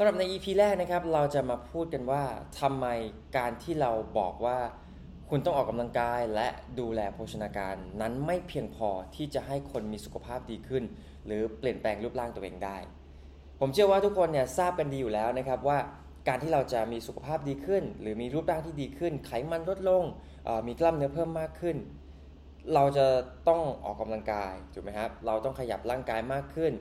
สำหรับใน EP แรกนะครับ เราจะมาพูดกันว่าทำไมการที่เราบอกว่าคุณต้องออกกำลังกายและดูแลโภชนาการ นั้นไม่เพียงพอที่จะให้คนมีสุขภาพดีขึ้น หรือเปลี่ยนแปลงรูปร่างตัวเองได้ ผมเชื่อว่าทุกคนเนี่ยทราบกันดีอยู่แล้วนะครับว่าการที่เราจะมีสุขภาพดีขึ้น หรือมีรูปร่างที่ดีขึ้น ไขมันลดลงมีกล้ามเนื้อเพิ่มมากขึ้น เราจะต้องออกกำลังกายถูกไหมครับ เราต้องขยับร่างกายมากขึ้น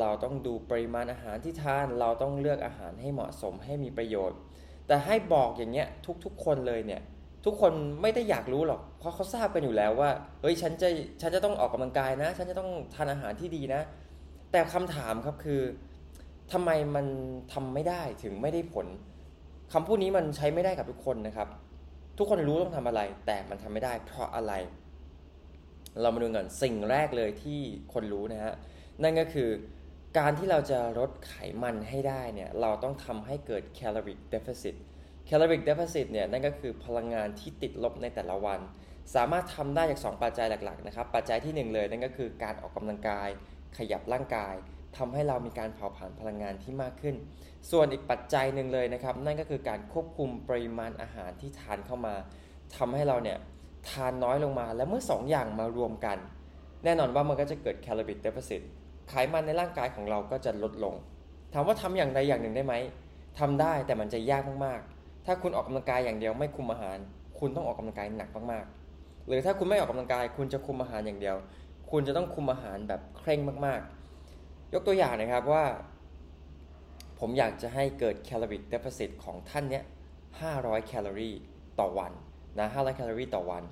เราต้องดูปริมาณอาหารที่ทาน เราต้องเลือกอาหารให้เหมาะสมให้มีประโยชน์ แต่ให้บอกอย่างเงี้ยทุกๆคนเลยเนี่ยทุกคนไม่ได้อยากรู้หรอก เพราะเขาทราบกันอยู่แล้วว่า เฮ้ย ฉันจะ ฉันจะต้องออกกำลังกายนะ ฉันจะต้องทานอาหารที่ดีนะ แต่คำถามครับคือทำไมมันทำไม่ได้ถึงไม่ได้ผลคำพูดนี้มันใช้ไม่ได้กับทุกคนนะครับ ทุกคนรู้ต้องทำอะไร แต่มันทำไม่ได้ เพราะอะไร เรามาดูกันสิ่งแรกเลยที่คนรู้นะฮะนั่นก็คือการที่เราจะลดไขมันให้ได้เนี่ยเราต้องทำให้เกิด caloric deficit caloric deficit เนี่ยนั่นก็คือพลังงานที่ติดลบในแต่ละวัน สามารถทำได้จาก 2 ปัจจัยหลักๆนะครับปัจจัยที่ 1 เลยนั่นก็คือการออกกำลังกาย ขยับร่างกายทำให้เรามีการเผาผลาญพลังงานที่มากขึ้น ส่วนอีกปัจจัยหนึ่งเลยนะครับนั่นก็คือการควบคุมปริมาณอาหารที่ทานเข้ามาทำให้เราเนี่ย ทานน้อยลงมา และเมื่อ 2 อย่างมารวมกัน แน่นอนว่ามันก็จะเกิด caloric deficit ไขมันในร่างกายของเราก็จะลดลง ถามว่าทำอย่างใดอย่างหนึ่งได้ไหมทำได้แต่มันจะยากมากๆ ถ้าคุณออกกำลังกายอย่างเดียวไม่คุมอาหาร คุณต้องออกกำลังกายหนักมากๆ หรือถ้าคุณไม่ออกกำลังกาย คุณจะคุมอาหารอย่างเดียว คุณจะต้องคุมอาหารแบบเคร่งมากๆ ยกตัวอย่างนะครับว่า ผมอยากจะให้เกิดแคลอรี่เดฟเฟ i ของท่านเนี้ย500 แคลอรี่ต่อวัน นะ500แคลอรี่ต่อวัน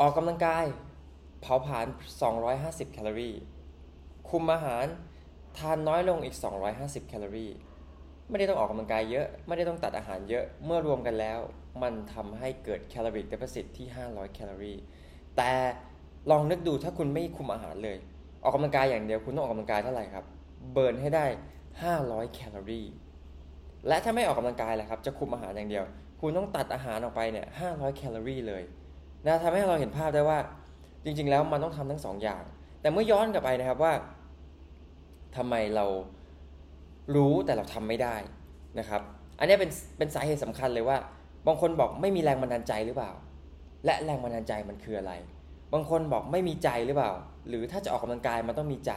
ออกกำลังกายเผาผลาญ250แคลอรี่คุมอาหารทานน้อยลงอีก 250แคลอรี่ไม่ได้ต้องออกกำลังกายเยอะไม่ได้ต้องตัดอาหารเยอะเมื่อรวมกันแล้ว มันทำให้เกิดแคลอรี่เดฟ i ิ i ที่ 500แคลอรี่แต่ลองนึกดูถ้าคุณไม่คุมอาหารเลย ออกกำลังกายอย่างเดียวคุณต้องออกกำลังกายเท่าไหร่ครับ burn ให้ได้ 500แคลอรี่และถ้าไม่ออกกำลังกายแหละครับ จะคุมอาหารอย่างเดียว คุณต้องตัดอาหารออกไปเนี่ย500แคลอรี่เลยนะทำให้เราเห็นภาพได้ว่า จริง ๆ แล้วมันต้องทำทั้งสองอย่าง แต่เมื่อย้อนกลับไปนะครับว่าทำไมเรารู้แต่เราทำไม่ได้นะครับ อันนี้เป็นเป็นสาเหตุสำคัญเลยว่า บางคนบอกไม่มีแรงบันดาลใจหรือเปล่า และแรงบันดาลใจมันคืออะไร บางคนบอกไม่มีใจหรือเปล่า หรือถ้าจะออกกำลังกายมันต้องมีใจ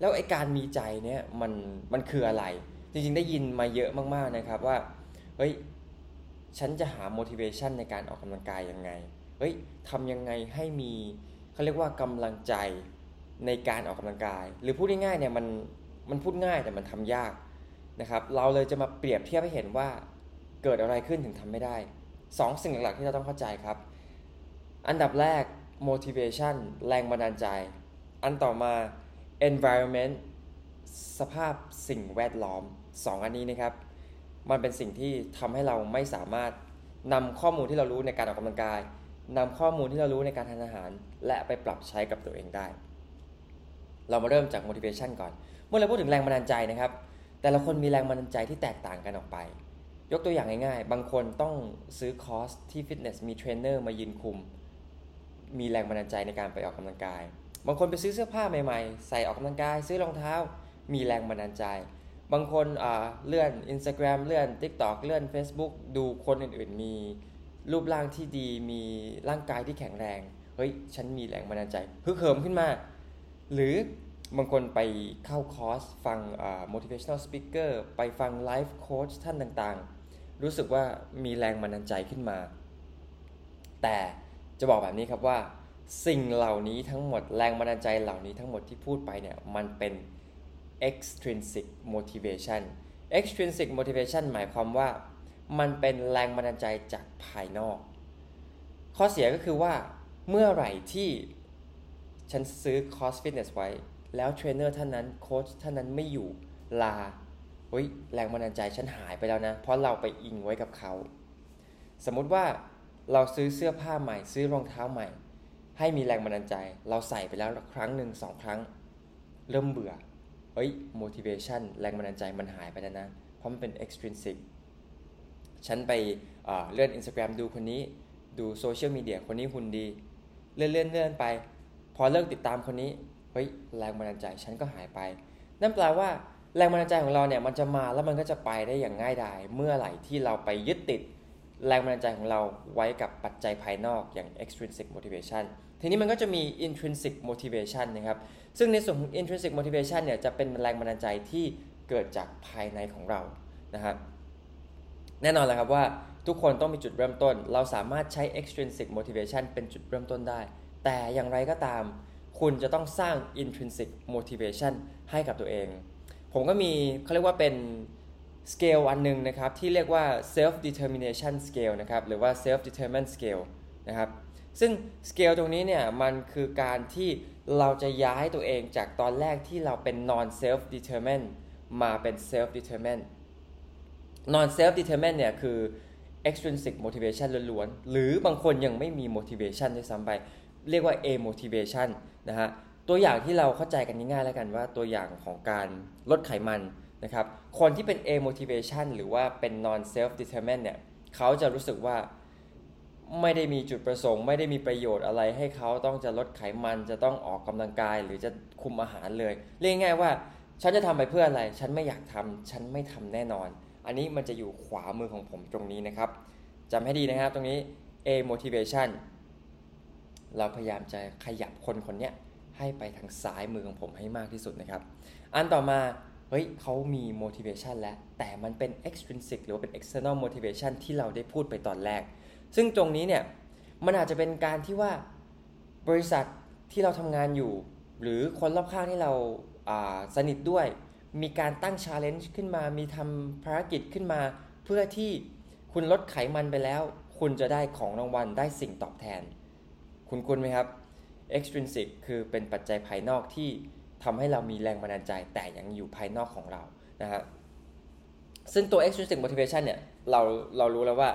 แล้วไอ้การมีใจเนี่ยมันมันคืออะไร จริงๆได้ยินมาเยอะมากๆนะครับว่าเฮ้ย ฉันจะหา motivation ในการออกกำลังกายยังไง เฮ้ยทำยังไงให้มีเขาเรียกว่ากำลังใจในการออกกำลังกาย หรือพูดง่ายๆเนี่ยมันมันพูดง่ายแต่มันทำยากนะครับ เราเลยจะมาเปรียบเทียบให้เห็นว่าเกิดอะไรขึ้นถึงทำไม่ได้ 2สิ่งหลักๆที่เราต้องเข้าใจครับ อันดับแรก motivation แรงบันดาลใจ อันต่อมา environment สภาพสิ่งแวดล้อม 2 อันนี้นะครับ มันเป็นสิ่งที่ทำให้เราไม่สามารถนำข้อมูลที่เรารู้ในการออกกำลังกายนำข้อมูลที่เรารู้ในการทานอาหาร และไปปรับใช้กับตัวเองได้ เรามาเริ่มจาก motivation ก่อน เมื่อเราพูดถึงแรงบันดาลใจนะครับ แต่ละคนมีแรงบันดาลใจที่แตกต่างกันออกไป ยกตัวอย่างง่ายๆ บางคนต้องซื้อคอร์สที่ฟิตเนสมีเทรนเนอร์มายืนคุม มีแรงบันดาลใจในการไปออกกำลังกาย บางคนไปซื้อเสื้อผ้าใหม่ๆ ใส่ออกกำลังกาย ซื้อรองเท้า มีแรงบันดาลใจ บางคนเลื่อน Instagram เลื่อน TikTok เลื่อน Facebook ดูคนอื่นๆ มีรูปร่างที่ดีมีร่างกายที่แข็งแรง เฮ้ย ฉันมีแรงบันดาลใจฮึกเหิมขึ้นมา หรือบางคนไปเข้าคอร์ส ฟัง motivational speaker ไปฟัง life coach ท่านต่างๆ รู้สึกว่ามีแรงบันดาลใจขึ้นมา แต่จะบอกแบบนี้ครับว่า สิ่งเหล่านี้ทั้งหมดแรงบันดาลใจเหล่านี้ทั้งหมดที่พูดไปเนี่ยมันเป็น extrinsic motivation extrinsic motivation หมายความว่ามันเป็นแรงบันดาลใจจากภายนอก ข้อเสียก็คือว่าเมื่อไหร่ที่ฉันซื้อคอร์สฟิตเนสไว้ แล้วเทรนเนอร์ท่านนั้นโค้ชท่านนั้นไม่อยู่ลาเฮ้ยแรงบันดาลใจฉันหายไปแล้วนะ เพราะเราไปอิงไว้กับเขา สมมุติว่าเราซื้อเสื้อผ้าใหม่ ซื้อรองเท้าใหม่ ให้มีแรงบันดาลใจ เราใส่ไปแล้วครั้งหนึ่งสองครั้ง เริ่มเบื่อ เฮ้ย motivation แรงบันดาลใจมันหายไปแล้วนะ เพราะมันเป็น extrinsic ฉันไปเลื่อน Instagram ดูคนนี้ ดูโซเชียลมีเดียคนนี้หุ่นดี เลื่อนเลื่อนเลื่อนไป พอเลิกติดตามคนนี้ เฮ้ย แรงบันดาลใจฉันก็หายไป นั่นแปลว่าแรงบันดาลใจของเราเนี่ยมันจะมาแล้วมันก็จะไปได้อย่างง่ายดาย เมื่อไหร่ที่เราไปยึดติดแรงบันดาลใจของเราไว้กับปัจจัยภายนอกอย่าง extrinsic motivation ทีนี้มันก็จะมี intrinsic motivation นะครับ ซึ่งในส่วนของ intrinsic motivation เนี่ยจะเป็นแรงบันดาลใจที่เกิดจากภายในของเรานะครับแน่นอนแล้วครับว่าทุกคนต้องมีจุดเริ่มต้น เราสามารถใช้ extrinsic motivation เป็นจุดเริ่มต้นได้ แต่อย่างไรก็ตาม คุณจะต้องสร้าง intrinsic motivation ให้กับตัวเอง ผมก็มีเขาเรียกว่าเป็นสเกลอันหนึ่งนะครับ ที่เรียกว่า self determination scale นะครับ หรือว่า self determined scale นะครับ ซึ่งสเกลตรงนี้เนี่ยมันคือการที่เราจะย้ายตัวเองจากตอนแรกที่เราเป็น non self determined มาเป็น self determined non self determined เนี่ยคือ extrinsic motivation ล้วนๆ หรือบางคนยังไม่มี motivation ด้วยซ้ำไป เรียกว่า a motivation นะฮะ ตัวอย่างที่เราเข้าใจกันง่ายๆแล้วกันว่าตัวอย่างของการลดไขมันนะครับ คนที่เป็น a motivation หรือว่าเป็น non self determined เนี่ย เขาจะรู้สึกว่า ไม่ได้มีจุดประสงค์ ไม่ได้มีประโยชน์อะไรให้เขาต้องจะลดไขมันจะต้องออกกำลังกายหรือจะคุมอาหารเลย เรียกง่ายว่า ฉันจะทำไปเพื่ออะไร ฉันไม่อยากทำฉันไม่ทำแน่นอน อันนี้มันจะอยู่ขวามือของผมตรงนี้นะครับจำให้ดีนะครับตรงนี้ A motivation เราพยายามจะขยับคนคนนี้ให้ไปทางซ้ายมือของผมให้มากที่สุดนะครับ อันต่อมาเฮ้ยเขามี motivation แล้ว แต่มันเป็น extrinsic หรือว่าเป็น external motivation ที่เราได้พูดไปตอนแรก ซึ่งตรงนี้เนี่ยมันอาจจะเป็นการที่ว่าบริษัทที่เราทำงานอยู่ หรือคนรอบข้างที่เราสนิทด้วย มีการตั้ง challenge ขึ้นมา มีทำภารกิจขึ้นมา เพื่อที่คุณลดไขมันไปแล้ว คุณจะได้ของรางวัลได้สิ่งตอบแทน คุณคุณไหมครับ extrinsic คือเป็นปัจจัยภายนอกที่ทำให้เรามีแรงบันดาลใจ แต่ยังอยู่ภายนอกของเรานะฮะซึ่งตัว extrinsic motivation เนี่ยเราเรารู้แล้วว่า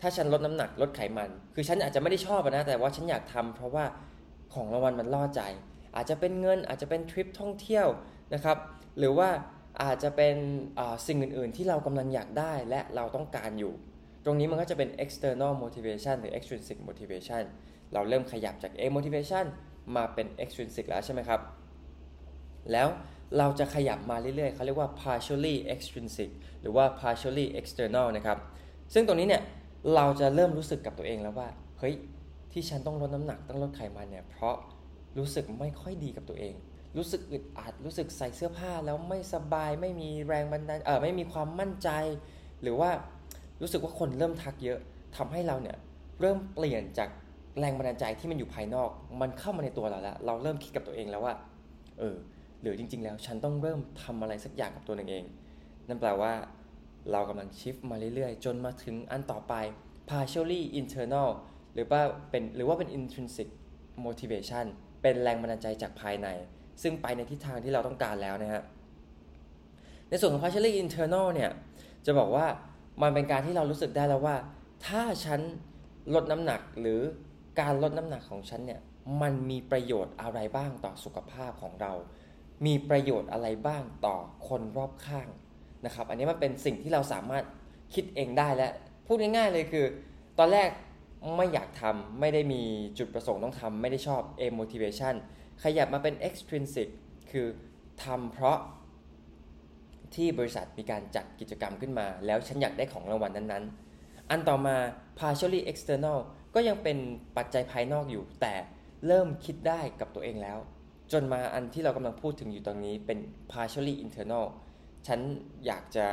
ถ้าฉันลดน้ำหนักลดไขมัน คือฉันอาจจะไม่ได้ชอบนะ แต่ว่าฉันอยากทำเพราะว่าของรางวัลมันล่อใจ อาจจะเป็นเงินอาจจะเป็นทริปท่องเที่ยวนะครับ หรือว่าอาจจะเป็นสิ่งอื่น ๆ ที่เรากำลังอยากได้และเราต้องการอยู่ ตรงนี้มันก็จะเป็น external motivation หรือ extrinsic motivation เราเริ่มขยับจาก A motivation มาเป็น extrinsic แล้วใช่ไหมครับ แล้วเราจะขยับมาเรื่อย ๆเขาเรียกว่า partially extrinsic หรือว่า partially external นะครับ ซึ่งตรงนี้เนี่ย เราจะเริ่มรู้สึกกับตัวเองแล้วว่าเฮ้ยที่ฉันต้องลดน้ำหนักต้องลดไขมันเนี่ยเพราะรู้สึกไม่ค่อยดีกับตัวเอง รู้สึกอึดอัดรู้สึกใส่เสื้อผ้าแล้วไม่สบายไม่มีแรงบันดาลเออไม่มีความมั่นใจ หรือว่ารู้สึกว่าคนเริ่มทักเยอะทำให้เราเนี่ยเริ่มเปลี่ยนจากแรงบันดาลใจที่มันอยู่ภายนอก มันเข้ามาในตัวเราแล้ว เราเริ่มคิดกับตัวเองแล้วว่าเออหรือจริง ๆ แล้วฉันต้องเริ่มทำอะไรสักอย่างกับตัวเอง นั่นแปลว่า เรากำลังชิฟมาเรื่อยๆ จนมาถึงอันต่อไป partially internal หรือว่าเป็นหรือว่าเป็น intrinsic motivation เป็นแรงบันดาลใจจากภายใน ซึ่งไปในทิศทางที่เราต้องการแล้วนะฮะในส่วนของ partially internal เนี่ยจะบอกว่ามันเป็นการที่เรารู้สึกได้แล้วว่า ถ้าฉันลดน้ำหนักหรือการลดน้ำหนักของฉันเนี่ยมันมีประโยชน์อะไรบ้างต่อสุขภาพของเรา มีประโยชน์อะไรบ้างต่อคนรอบข้าง นะครับ อันนี้มันเป็นสิ่งที่เราสามารถคิดเองได้และพูดง่ายๆเลยคือ ตอนแรกไม่อยากทำไม่ได้มีจุดประสงค์ต้องทำไม่ได้ชอบ a motivation ขยับมาเป็น extrinsic คือทำเพราะที่บริษัทมีการจัดกิจกรรมขึ้นมา แล้วฉันอยากได้ของรางวัลนั้นๆ อันต่อมา partially external ก็ยังเป็นปัจจัยภายนอกอยู่ แต่เริ่มคิดได้กับตัวเองแล้ว จนมาอันที่เรากำลังพูดถึงอยู่ตรงนี้เป็น partially internal ฉันอยากจะ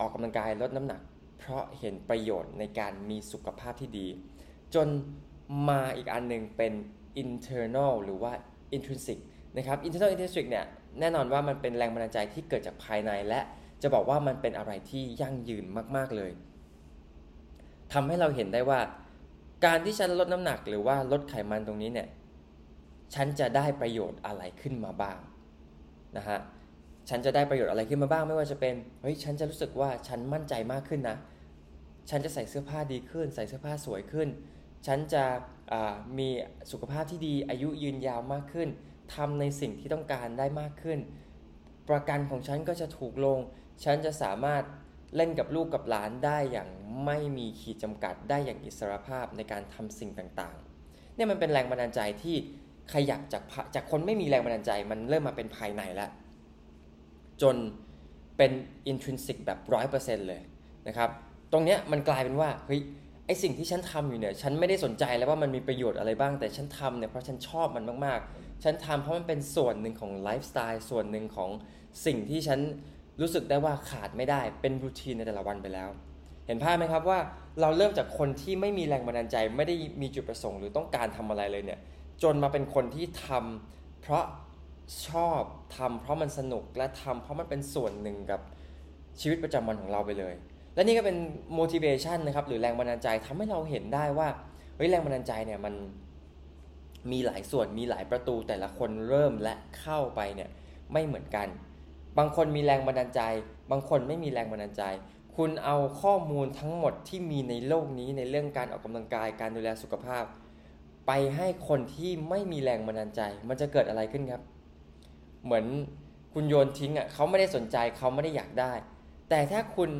ออกกำลังกายลดน้ำหนัก เพราะเห็นประโยชน์ในการมีสุขภาพที่ดี จนมาอีกอันหนึ่งเป็น internal หรือว่า intrinsic นะครับ internal intrinsic เนี่ยแน่นอนว่ามันเป็นแรงบันดาลใจที่เกิดจากภายในและจะบอกว่ามันเป็นอะไรที่ยั่งยืนมาก ๆ เลยทำให้เราเห็นได้ว่า การที่ฉันลดน้ำหนักหรือว่าลดไขมันตรงนี้เนี่ย ฉันจะได้ประโยชน์อะไรขึ้นมาบ้างนะฮะ ฉันจะได้ประโยชน์อะไรขึ้นมาบ้างไม่ว่าจะเป็นเฮ้ยฉันจะรู้สึกว่าฉันมั่นใจมากขึ้นนะ ฉันจะใส่เสื้อผ้าดีขึ้น ใส่เสื้อผ้าสวยขึ้น ฉันจะมีสุขภาพที่ดีอายุยืนยาวมากขึ้นทำในสิ่งที่ต้องการได้มากขึ้น ประกันของฉันก็จะถูกลง ฉันจะสามารถเล่นกับลูกกับหลานได้อย่างไม่มีขีดจำกัดได้อย่างอิสรภาพในการทำสิ่งต่างๆ เนี่ยมันเป็นแรงบันดาลใจที่ขยับจากจากคนไม่มีแรงบันดาลใจมันเริ่มมาเป็นภายในแล้ว จนเป็น intrinsic แบบร้อยเปอร์เซ็นต์เลยนะครับ ตรงเนี้ยมันกลายเป็นว่าเฮ้ยไอสิ่งที่ฉันทำอยู่เนี่ยฉันไม่ได้สนใจแล้วว่ามันมีประโยชน์อะไรบ้างแต่ฉันทำเนี่ยเพราะฉันชอบมันมากๆ ฉันทำเพราะมันเป็นส่วนหนึ่งของไลฟ์สไตล์ส่วนหนึ่งของสิ่งที่ฉันรู้สึกได้ว่าขาดไม่ได้เป็นรูทีนในแต่ละวันไปแล้ว เห็นภาพไหมครับว่าเราเริ่มจากคนที่ไม่มีแรงบันดาลใจ ไม่ได้มีจุดประสงค์หรือต้องการทำอะไรเลยเนี่ยจนมาเป็นคนที่ทำเพราะ ชอบทำเพราะมันสนุกและทำเพราะมันเป็นส่วนหนึ่งกับชีวิตประจำวันของเราไปเลย และนี่ก็เป็น motivation นะครับหรือแรงบันดาลใจทำให้เราเห็นได้ว่าเฮ้ยแรงบันดาลใจเนี่ยมันมีหลายส่วนมีหลายประตูแต่ละคนเริ่มและเข้าไปเนี่ยไม่เหมือนกัน บางคนมีแรงบันดาลใจ บางคนไม่มีแรงบันดาลใจ คุณเอาข้อมูลทั้งหมดที่มีในโลกนี้ในเรื่องการออกกำลังกายการดูแลสุขภาพ ไปให้คนที่ไม่มีแรงบันดาลใจ มันจะเกิดอะไรขึ้นครับ เหมือนคุณโยนทิ้งอะเขาไม่ได้สนใจเขาไม่ได้อยากได้ แต่ถ้าคุณ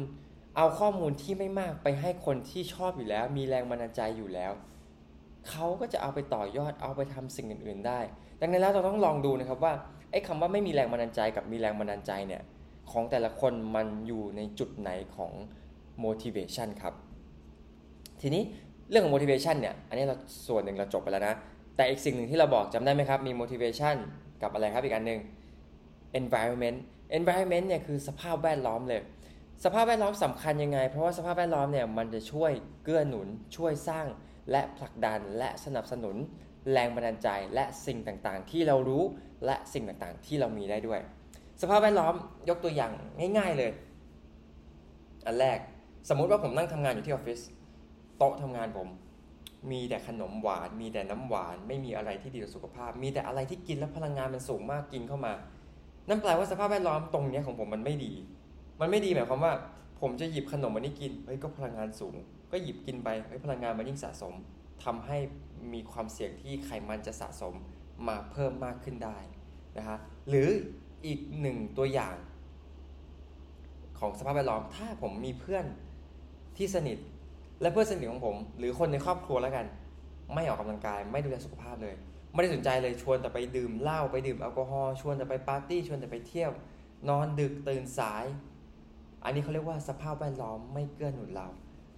เอาข้อมูลที่ไม่มากไปให้คนที่ชอบอยู่แล้ว มีแรงบันดาลใจอยู่แล้วเขาก็จะเอาไปต่อยอดเอาไปทำสิ่งอื่น ๆ ได้ ดังนั้นแล้วเราต้องลองดูนะครับว่าไอ้คำว่าไม่มีแรงบันดาลใจกับมีแรงบันดาลใจเนี่ยของแต่ละคนมันอยู่ในจุดไหนของ motivation ครับ ทีนี้เรื่องของ motivation เนี่ยอันนี้เราส่วนหนึ่งเราจบไปแล้วนะ แต่อีกสิ่งหนึ่งที่เราบอกจำได้ไหมครับมี motivation กับอะไรครับอีกอันหนึ่ง environment environment เนี่ยคือสภาพแวดล้อมเลย สภาพแวดล้อมสำคัญยังไง เพราะว่าสภาพแวดล้อมเนี่ยมันจะช่วยเกื้อหนุน ช่วยสร้างและผลักดันและสนับสนุน แรงบันดาลใจและสิ่งต่างๆ ที่เรารู้และสิ่งต่างๆ ที่เรามีได้ด้วย สภาพแวดล้อมยกตัวอย่างง่าย ๆเลย อันแรกสมมุติว่าผมนั่งทำงานอยู่ที่ออฟฟิศโต๊ะทำงานผม มีแต่ขนมหวาน มีแต่น้ำหวาน ไม่มีอะไรที่ดีต่อสุขภาพ มีแต่อะไรที่กินแล้วพลังงานมันสูงมากกินเข้ามา นั่นแปลว่าสภาพแวดล้อมตรงนี้ของผมมันไม่ดี มันไม่ดีหมายความว่า ผมจะหยิบขนมอันนี้กินเฮ้ยก็พลังงานสูง ก็หยิบกินไปเฮ้ยพลังงานมันยิ่งสะสมทำให้มีความเสี่ยงที่ไขมันจะสะสมมาเพิ่มมากขึ้นได้นะฮะหรืออีกหนึ่งตัวอย่าง ของสภาพแวดล้อมถ้าผมมีเพื่อนที่สนิท และเพื่อนสนิทของผม หรือคนในครอบครัวแล้วกัน ไม่ออกกำลังกาย ไม่ดูแลสุขภาพเลย ไม่ได้สนใจเลยชวนแต่ไปดื่มเหล้าไปดื่มแอลกอฮอล์ชวนแต่ไปปาร์ตี้ชวนแต่ไปเที่ยว นอนดึกตื่นสาย อันนี้เขาเรียกว่าสภาพแวดล้อมไม่เกื้อหนุนเรา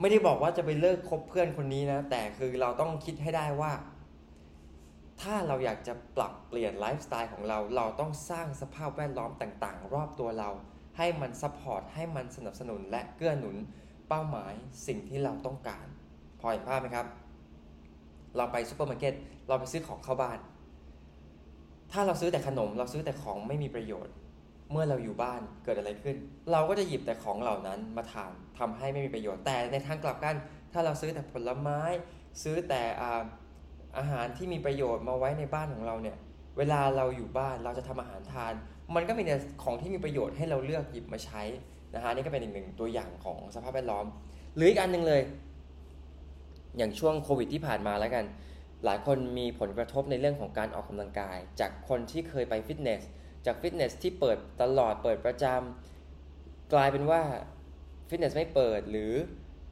ไม่ได้บอกว่าจะไปเลิกคบเพื่อนคนนี้นะ แต่คือเราต้องคิดให้ได้ว่า ถ้าเราอยากจะปรับเปลี่ยนไลฟ์สไตล์ของเรา เราต้องสร้างสภาพแวดล้อมต่าง ๆ รอบตัวเรา ให้มัน support ให้มันสนับสนุนและเกื้อหนุน เป้าหมายสิ่งที่เราต้องการ พอเห็นภาพไหมครับ เราไปซูเปอร์มาร์เก็ตเราไปซื้อของเข้าบ้าน ถ้าเราซื้อแต่ขนมเราซื้อแต่ของไม่มีประโยชน์ เมื่อเราอยู่บ้านเกิดอะไรขึ้น เราก็จะหยิบแต่ของเหล่านั้นมาทานทำให้ไม่มีประโยชน์ แต่ในทางกลับกัน ถ้าเราซื้อแต่ผลไม้ ซื้อแต่อาอาหารที่มีประโยชน์มาไว้ในบ้านของเราเนี่ยเวลาเราอยู่บ้านเราจะทำอาหารทาน มันก็มีแต่ของที่มีประโยชน์ให้เราเลือกหยิบมาใช้ นะฮะนี่ก็เป็นอีกหนึ่งตัวอย่างของสภาพแวดล้อม หรืออีกอันหนึ่งเลย อย่างช่วงโควิดที่ผ่านมาแล้วกัน หลายคนมีผลกระทบในเรื่องของการออกกำลังกาย จากคนที่เคยไปฟิตเนสจากฟิตเนสที่เปิดตลอดเปิดประจำกลายเป็นว่าฟิตเนสไม่เปิดหรือ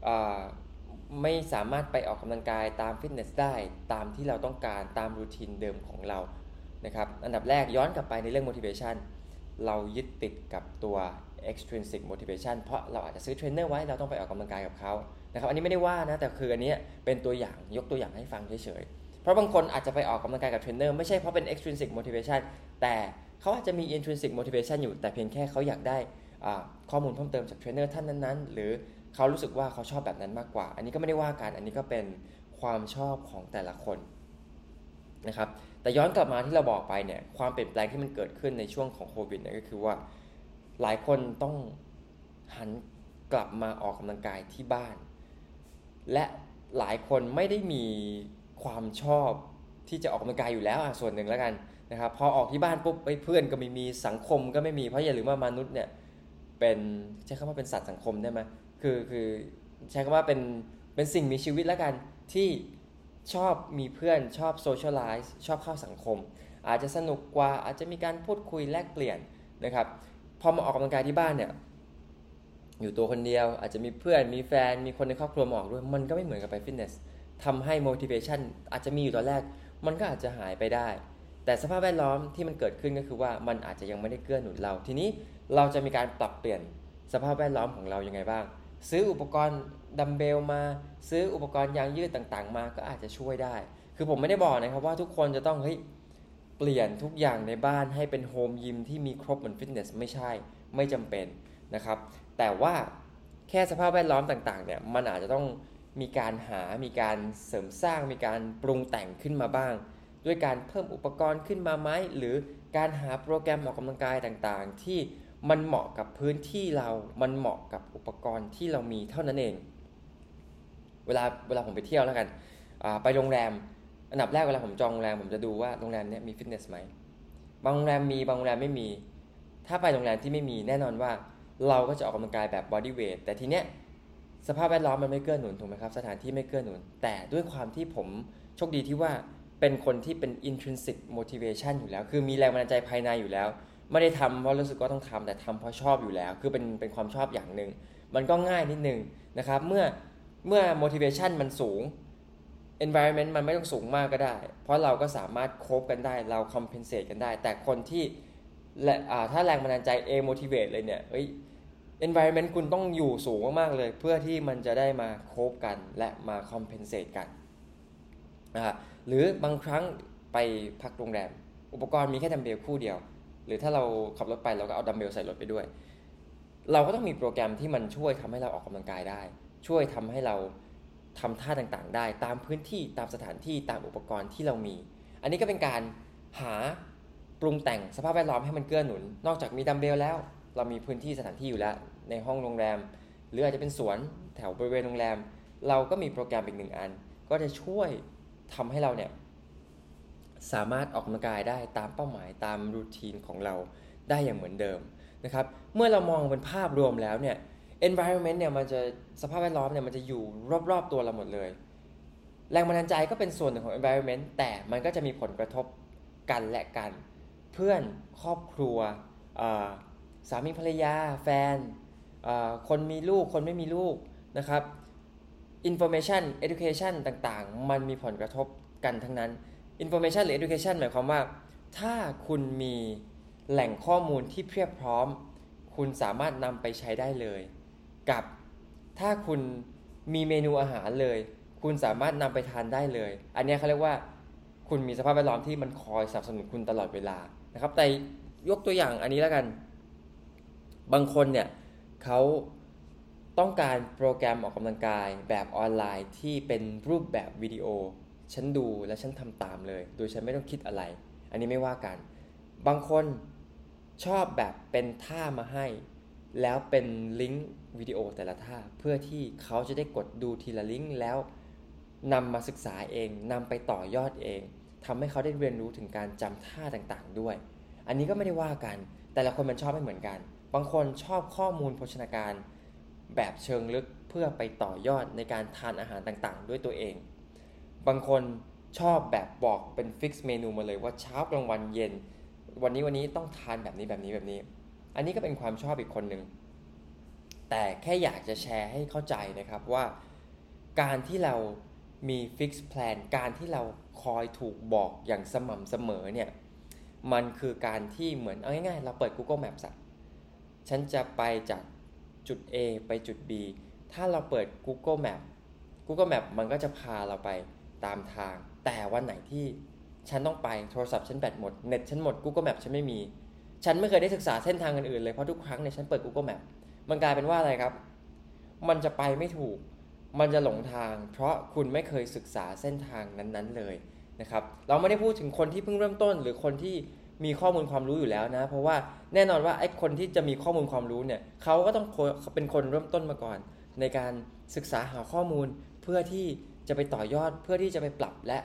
อไม่สามารถไปออกกำลังกายตามฟิตเนสได้ตามที่เราต้องการตาม routine เดิมของเรานะครับอันดับแรกย้อนกลับไปในเรื่อง motivation เรายึดติดกับตัว extrinsic motivation เพราะเราอาจจะซื้อเทรนเนอร์ไว้เราต้องไปออกกำลังกายกับเขานะครับอันนี้ไม่ได้ว่านะแต่คืออันนี้เป็นตัวอย่างยกตัวอย่างให้ฟังเฉยๆเพราะบางคนอาจจะไปออกกำลังกายกับเทรนเนอร์ไม่ใช่เพราะเป็น extrinsic motivation แต่เขาอาจจะมี intrinsic motivation อยู่แต่เพียงแค่เขาอยากได้ข้อมูลเพิ่มเติมจากเทรนเนอร์ท่านนั้นๆ หรือเขารู้สึกว่าเขาชอบแบบนั้นมากกว่า อันนี้ก็ไม่ได้ว่ากันอันนี้ก็เป็นความชอบของแต่ละคนนะครับแต่ย้อนกลับมาที่เราบอกไปเนี่ยความเปลี่ยนแปลงที่มันเกิดขึ้นในช่วงของโควิดเนี่ยก็คือว่า หลายคนต้องหันกลับมาออกกำลังกายที่บ้าน และหลายคนไม่ได้มีความชอบที่จะออกกำลังกายอยู่แล้วอะส่วนหนึ่งแล้วกันนะครับพอออกที่บ้านปุ๊บเพื่อนก็ไม่มีสังคมก็ไม่มีเพราะอย่าลืมว่ามนุษย์เนี่ยเป็นใช้คำว่าเป็นสัตว์สังคมได้ไหมคือคือใช้คำว่าเป็นเป็นสิ่งมีชีวิตแล้วกันที่ชอบมีเพื่อนชอบโซเชียลไลซ์ชอบเข้าสังคม อาจจะสนุกกว่าอาจจะมีการพูดคุยแลกเปลี่ยนนะครับ พอมาออกกำลังกายที่บ้านเนี่ย อยู่ตัวคนเดียวอาจจะมีเพื่อนมีแฟนมีคนในครอบครัวมาออกด้วยมันก็ไม่เหมือนกับไปฟิตเนสทำให้ motivation อาจจะมีอยู่ตอนแรก มันก็อาจจะหายไปได้ แต่สภาพแวดล้อมที่มันเกิดขึ้นก็คือว่ามันอาจจะยังไม่ได้เกื้อหนุนเรา ทีนี้เราจะมีการปรับเปลี่ยนสภาพแวดล้อมของเรายังไงบ้าง ซื้ออุปกรณ์ดัมเบลมา ซื้ออุปกรณ์ยางยืดต่างๆ มาก็อาจจะช่วยได้ คือผมไม่ได้บอกนะครับว่าทุกคนจะต้องเฮ้ย เปลี่ยนทุกอย่างในบ้านให้เป็นโฮมยิมที่มีครบเหมือนฟิตเนสไม่ใช่ไม่จำเป็นนะครับ แต่ว่าแค่สภาพแวดล้อมต่างๆเนี่ยมันอาจจะต้องมีการหา มีการเสริมสร้าง มีการปรุงแต่งขึ้นมาบ้าง ด้วยการเพิ่มอุปกรณ์ขึ้นมาไหมหรือการหาโปรแกรมออกกำลังกายต่างๆ ที่มันเหมาะกับพื้นที่เรา มันเหมาะกับอุปกรณ์ที่เรามีเท่านั้นเอง เวลาเวลาผมไปเที่ยวแล้วกัน ไปโรงแรม อันดับแรกเวลาผมจองโรงแรมผมจะดูว่าโรงแรมนี้มีฟิตเนสไหมบางโรงแรมมีบางโรงแรมไม่มี ถ้าไปโรงแรมที่ไม่มีแน่นอนว่าเราก็จะออกกำลังกายแบบบอดี้เวทแต่ทีเนี้ยสภาพแวดล้อมมันไม่เกื้อหนุนถูกไหมครับสถานที่ไม่เกื้อหนุน แต่ด้วยความที่ผมโชคดีที่ว่าเป็นคนที่เป็น intrinsic motivation อยู่แล้ว คือมีแรงบันดาลใจภายในอยู่แล้ว ไม่ได้ทำเพราะรู้สึกว่าต้องทำแต่ทำเพราะชอบอยู่แล้ว คือเป็นเป็นความชอบอย่างหนึ่งมันก็ง่ายนิดนึงนะครับเมื่อเมื่อ motivation มันสูง environment มันไม่ต้องสูงมากก็ได้ เพราะเราก็สามารถโคบกันได้ เรา compensate กันได้ แต่คนที่และถ้าแรงบันดาลใจ A motivate เลยเนี่ยเอ้ย environment คุณต้องอยู่สูงมากๆเลย เพื่อที่มันจะได้มาโคบกันและมา compensate กันนะหรือบางครั้งไปพักโรงแรม อุปกรณ์มีแค่ดัมเบลคู่เดียว หรือถ้าเราขับรถไปเราก็เอาดัมเบลใส่รถไปด้วย เราก็ต้องมีโปรแกรมที่มันช่วยทำให้เราออกกำลังกายได้ ช่วยทำให้เรา ทำท่าต่างๆ ได้ตามพื้นที่ตามสถานที่ตามอุปกรณ์ที่เรามี อันนี้ก็เป็นการหาปรุงแต่งสภาพแวดล้อมให้มันเกื้อหนุน นอกจากมีดัมเบลแล้ว เรามีพื้นที่สถานที่อยู่แล้ว ในห้องโรงแรม หรืออาจจะเป็นสวนแถวบริเวณโรงแรม เราก็มีโปรแกรมอีกหนึ่งอัน ก็จะช่วยทำให้เราเนี่ยสามารถออกกำลังกายได้ตามเป้าหมายตามรูทีนของเราได้อย่างเหมือนเดิมนะครับ เมื่อเรามองเป็นภาพรวมแล้วเนี่ย environment เนี่ยมันจะสภาพแวดล้อมเนี่ยมันจะอยู่รอบๆตัวเราหมดเลย แรงบันดาลใจก็เป็นส่วนหนึ่งของ environment แต่มันก็จะมีผลกระทบกันและกัน เพื่อนครอบครัวสามีภรรยา แฟน คนมีลูก คนไม่มีลูกนะครับ information education ต่างๆ มันมีผลกระทบกันทั้งนั้น information หรือ education หมายความว่า ถ้าคุณมีแหล่งข้อมูลที่เพียบพร้อม คุณสามารถนำไปใช้ได้เลย กับถ้าคุณมีเมนูอาหารเลย คุณสามารถนำไปทานได้เลย อันนี้เขาเรียกว่าคุณมีสภาพแวดล้อมที่มันคอยสนับสนุนคุณตลอดเวลานะครับ แต่ยกตัวอย่างอันนี้แล้วกัน บางคนเนี่ยเขาต้องการโปรแกรมออกกำลังกายแบบออนไลน์ที่เป็นรูปแบบวิดีโอ ฉันดูและฉันทำตามเลย โดยฉันไม่ต้องคิดอะไร อันนี้ไม่ว่ากัน บางคนชอบแบบเป็นท่ามาให้ แล้วเป็นลิงก์วิดีโอแต่ละท่า เพื่อที่เขาจะได้กดดูทีละลิงก์แล้วนำมาศึกษาเองนำไปต่อยอดเองทำให้เขาได้เรียนรู้ถึงการจำท่าต่างๆ ด้วย อันนี้ก็ไม่ได้ว่ากัน แต่ละคนมันชอบไม่เหมือนกัน บางคนชอบข้อมูลโภชนาการ แบบเชิงลึกเพื่อไปต่อยอดในการทานอาหารต่างๆ ด้วยตัวเอง บางคนชอบแบบบอกเป็นฟิกซ์เมนูมาเลยว่าเช้ากลางวันเย็น วันนี้วันนี้ต้องทานแบบนี้แบบนี้แบบนี้ อันนี้ก็เป็นความชอบอีกคนหนึ่งแต่แค่อยากจะแชร์ให้เข้าใจนะครับว่า การที่เรามี fix plan การที่เราคอยถูกบอกอย่างสม่ำเสมอเนี่ยมันคือการที่เหมือนเอาง่ายๆ เราเปิด Google Maps อะฉันจะไปจากจุด A ไปจุด B ถ้าเราเปิด Google Map Google Map มันก็จะพาเราไปตามทาง แต่วันไหนที่ฉันต้องไปโทรศัพท์ฉันแบตหมด เน็ตฉันหมด Google Map ฉันไม่มี ฉันไม่เคยได้ศึกษาเส้นทางอื่นๆเลย เพราะทุกครั้งเนี่ยฉันเปิด Google Map มันกลายเป็นว่าอะไรครับ มันจะไปไม่ถูก มันจะหลงทาง เพราะคุณไม่เคยศึกษาเส้นทางนั้นๆเลยนะครับ เราไม่ได้พูดถึงคนที่เพิ่งเริ่มต้น หรือคนที่มีข้อมูลความรู้อยู่แล้วนะ เพราะว่าแน่นอนว่าไอ้คนที่จะมีข้อมูลความรู้เนี่ยเขาก็ต้องเป็นคนเริ่มต้นมาก่อน ในการศึกษาหาข้อมูลเพื่อที่จะไปต่อยอดเพื่อที่จะไปปรับและ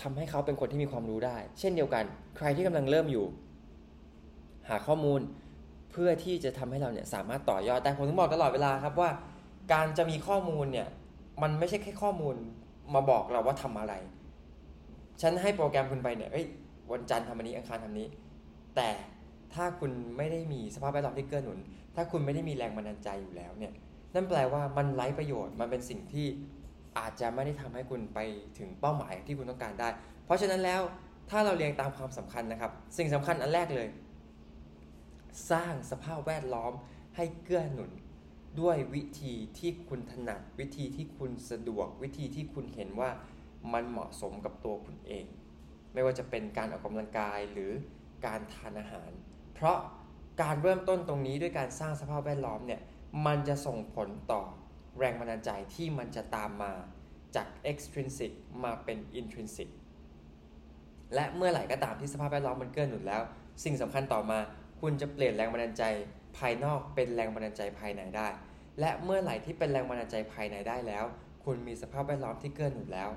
ทำให้เขาเป็นคนที่มีความรู้ได้ เช่นเดียวกัน ใครที่กำลังเริ่มอยู่ หาข้อมูลเพื่อที่จะทำให้เราเนี่ยสามารถต่อยอดแต่ผมถึงบอกตลอดเวลาครับว่า การจะมีข้อมูลเนี่ยมันไม่ใช่แค่ข้อมูลมาบอกเราว่าทำอะไร ฉันให้โปรแกรมคุณไปเนี่ยเอ้ยวันจันทร์ทำอันนี้อังคารทำนี้ แต่ถ้าคุณไม่ได้มีสภาพแวดล้อมที่เกื้อหนุน ถ้าคุณไม่ได้มีแรงบันดาลใจอยู่แล้วเนี่ยนั่นแปลว่ามันไร้ประโยชน์ มันเป็นสิ่งที่อาจจะไม่ได้ทำให้คุณไปถึงเป้าหมายที่คุณต้องการได้ เพราะฉะนั้นแล้วถ้าเราเรียงตามความสำคัญนะครับ สิ่งสำคัญอันแรกเลย สร้างสภาพแวดล้อมให้เกื้อหนุนด้วยวิธีที่คุณถนัด วิธีที่คุณสะดวก วิธีที่คุณเห็นว่ามันเหมาะสมกับตัวคุณเอง ไม่ว่าจะเป็นการออกกำลังกายหรือการทานอาหาร เพราะการเริ่มต้นตรงนี้ด้วยการสร้างสภาพแวดล้อมเนี่ยมันจะส่งผลต่อแรงบันดาลใจที่มันจะตามมาจาก extrinsic มาเป็น intrinsic และเมื่อไหร่ก็ตามที่สภาพแวดล้อมมันเกื้อหนุนแล้ว สิ่งสำคัญต่อมา คุณจะเปลี่ยนแรงบันดาลใจภายนอกเป็นแรงบันดาลใจภายในได้ และเมื่อไหร่ที่เป็นแรงบันดาลใจภายในได้แล้ว คุณมีสภาพแวดล้อมที่เกื้อหนุนแล้ว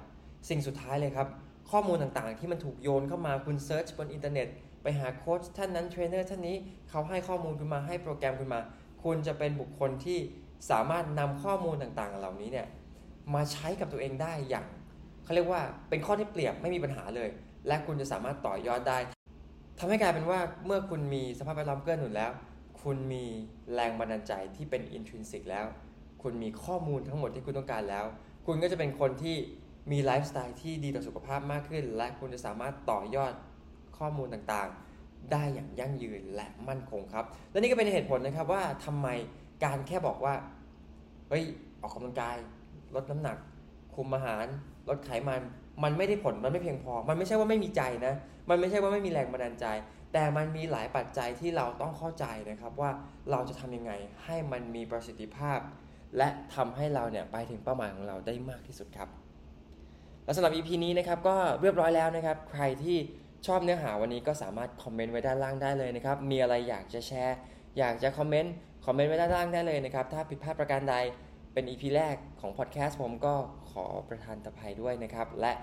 สิ่งสุดท้ายเลยครับ ข้อมูลต่างๆ ที่มันถูกโยนเข้ามาคุณ search บนอินเทอร์เน็ตไปหาโค้ชท่านนั้นเทรนเนอร์ท่านนี้เขาให้ข้อมูลคุณมาให้โปรแกรมคุณมา คุณจะเป็นบุคคลที่สามารถนำข้อมูลต่างๆ เหล่านี้เนี่ยมาใช้กับตัวเองได้อย่างเขาเรียกว่าเป็นข้อที่เปรียบไม่มีปัญหาเลย และคุณจะสามารถต่อยอดได้ ทำให้กลายเป็นว่าเมื่อคุณมีสภาพแวดล้อมเกื้อหนุนแล้ว คุณมีแรงบันดาลใจที่เป็น intrinsic แล้ว คุณมีข้อมูลทั้งหมดที่คุณต้องการแล้ว คุณก็จะเป็นคนที่มีไลฟ์สไตล์ที่ดีต่อสุขภาพมากขึ้น และคุณจะสามารถต่อยอดข้อมูลต่างๆ ได้อย่างยั่งยืนและมั่นคงครับ และนี่ก็เป็นเหตุผลนะครับว่าทำไมการแค่บอกว่าเฮ้ยออกกำลังกาย ลดน้ำหนัก คุมอาหาร ลดไขมัน มันไม่ได้ผลมันไม่เพียงพอ มันไม่ใช่ว่าไม่มีใจนะ มันไม่ใช่ว่าไม่มีแรงบันดาลใจ แต่มันมีหลายปัจจัยที่เราต้องเข้าใจนะครับว่าเราจะทำยังไงให้มันมีประสิทธิภาพ และทำให้เราเนี่ยไปถึงเป้าหมายของเราได้มากที่สุดครับ และสำหรับ EP นี้นะครับก็เรียบร้อยแล้วนะครับ ใครที่ชอบเนื้อหาวันนี้ก็สามารถคอมเมนต์ไว้ด้านล่างได้เลยนะครับ มีอะไรอยากจะแชร์ อยากจะคอมเมนต์ คอมเมนต์ไว้ด้านล่างได้เลยนะครับ ถ้าผิดพลาดประการใด เป็น EP แรกของพอดแคสต์ผมก็ขอประทานตภัยด้วยนะครับ และ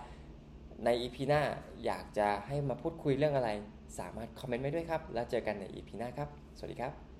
ใน EP หน้าอยากจะให้มาพูดคุยเรื่องอะไร สามารถคอมเมนต์ไว้ด้วยครับ แล้วเจอกันใน EP หน้าครับ สวัสดีครับ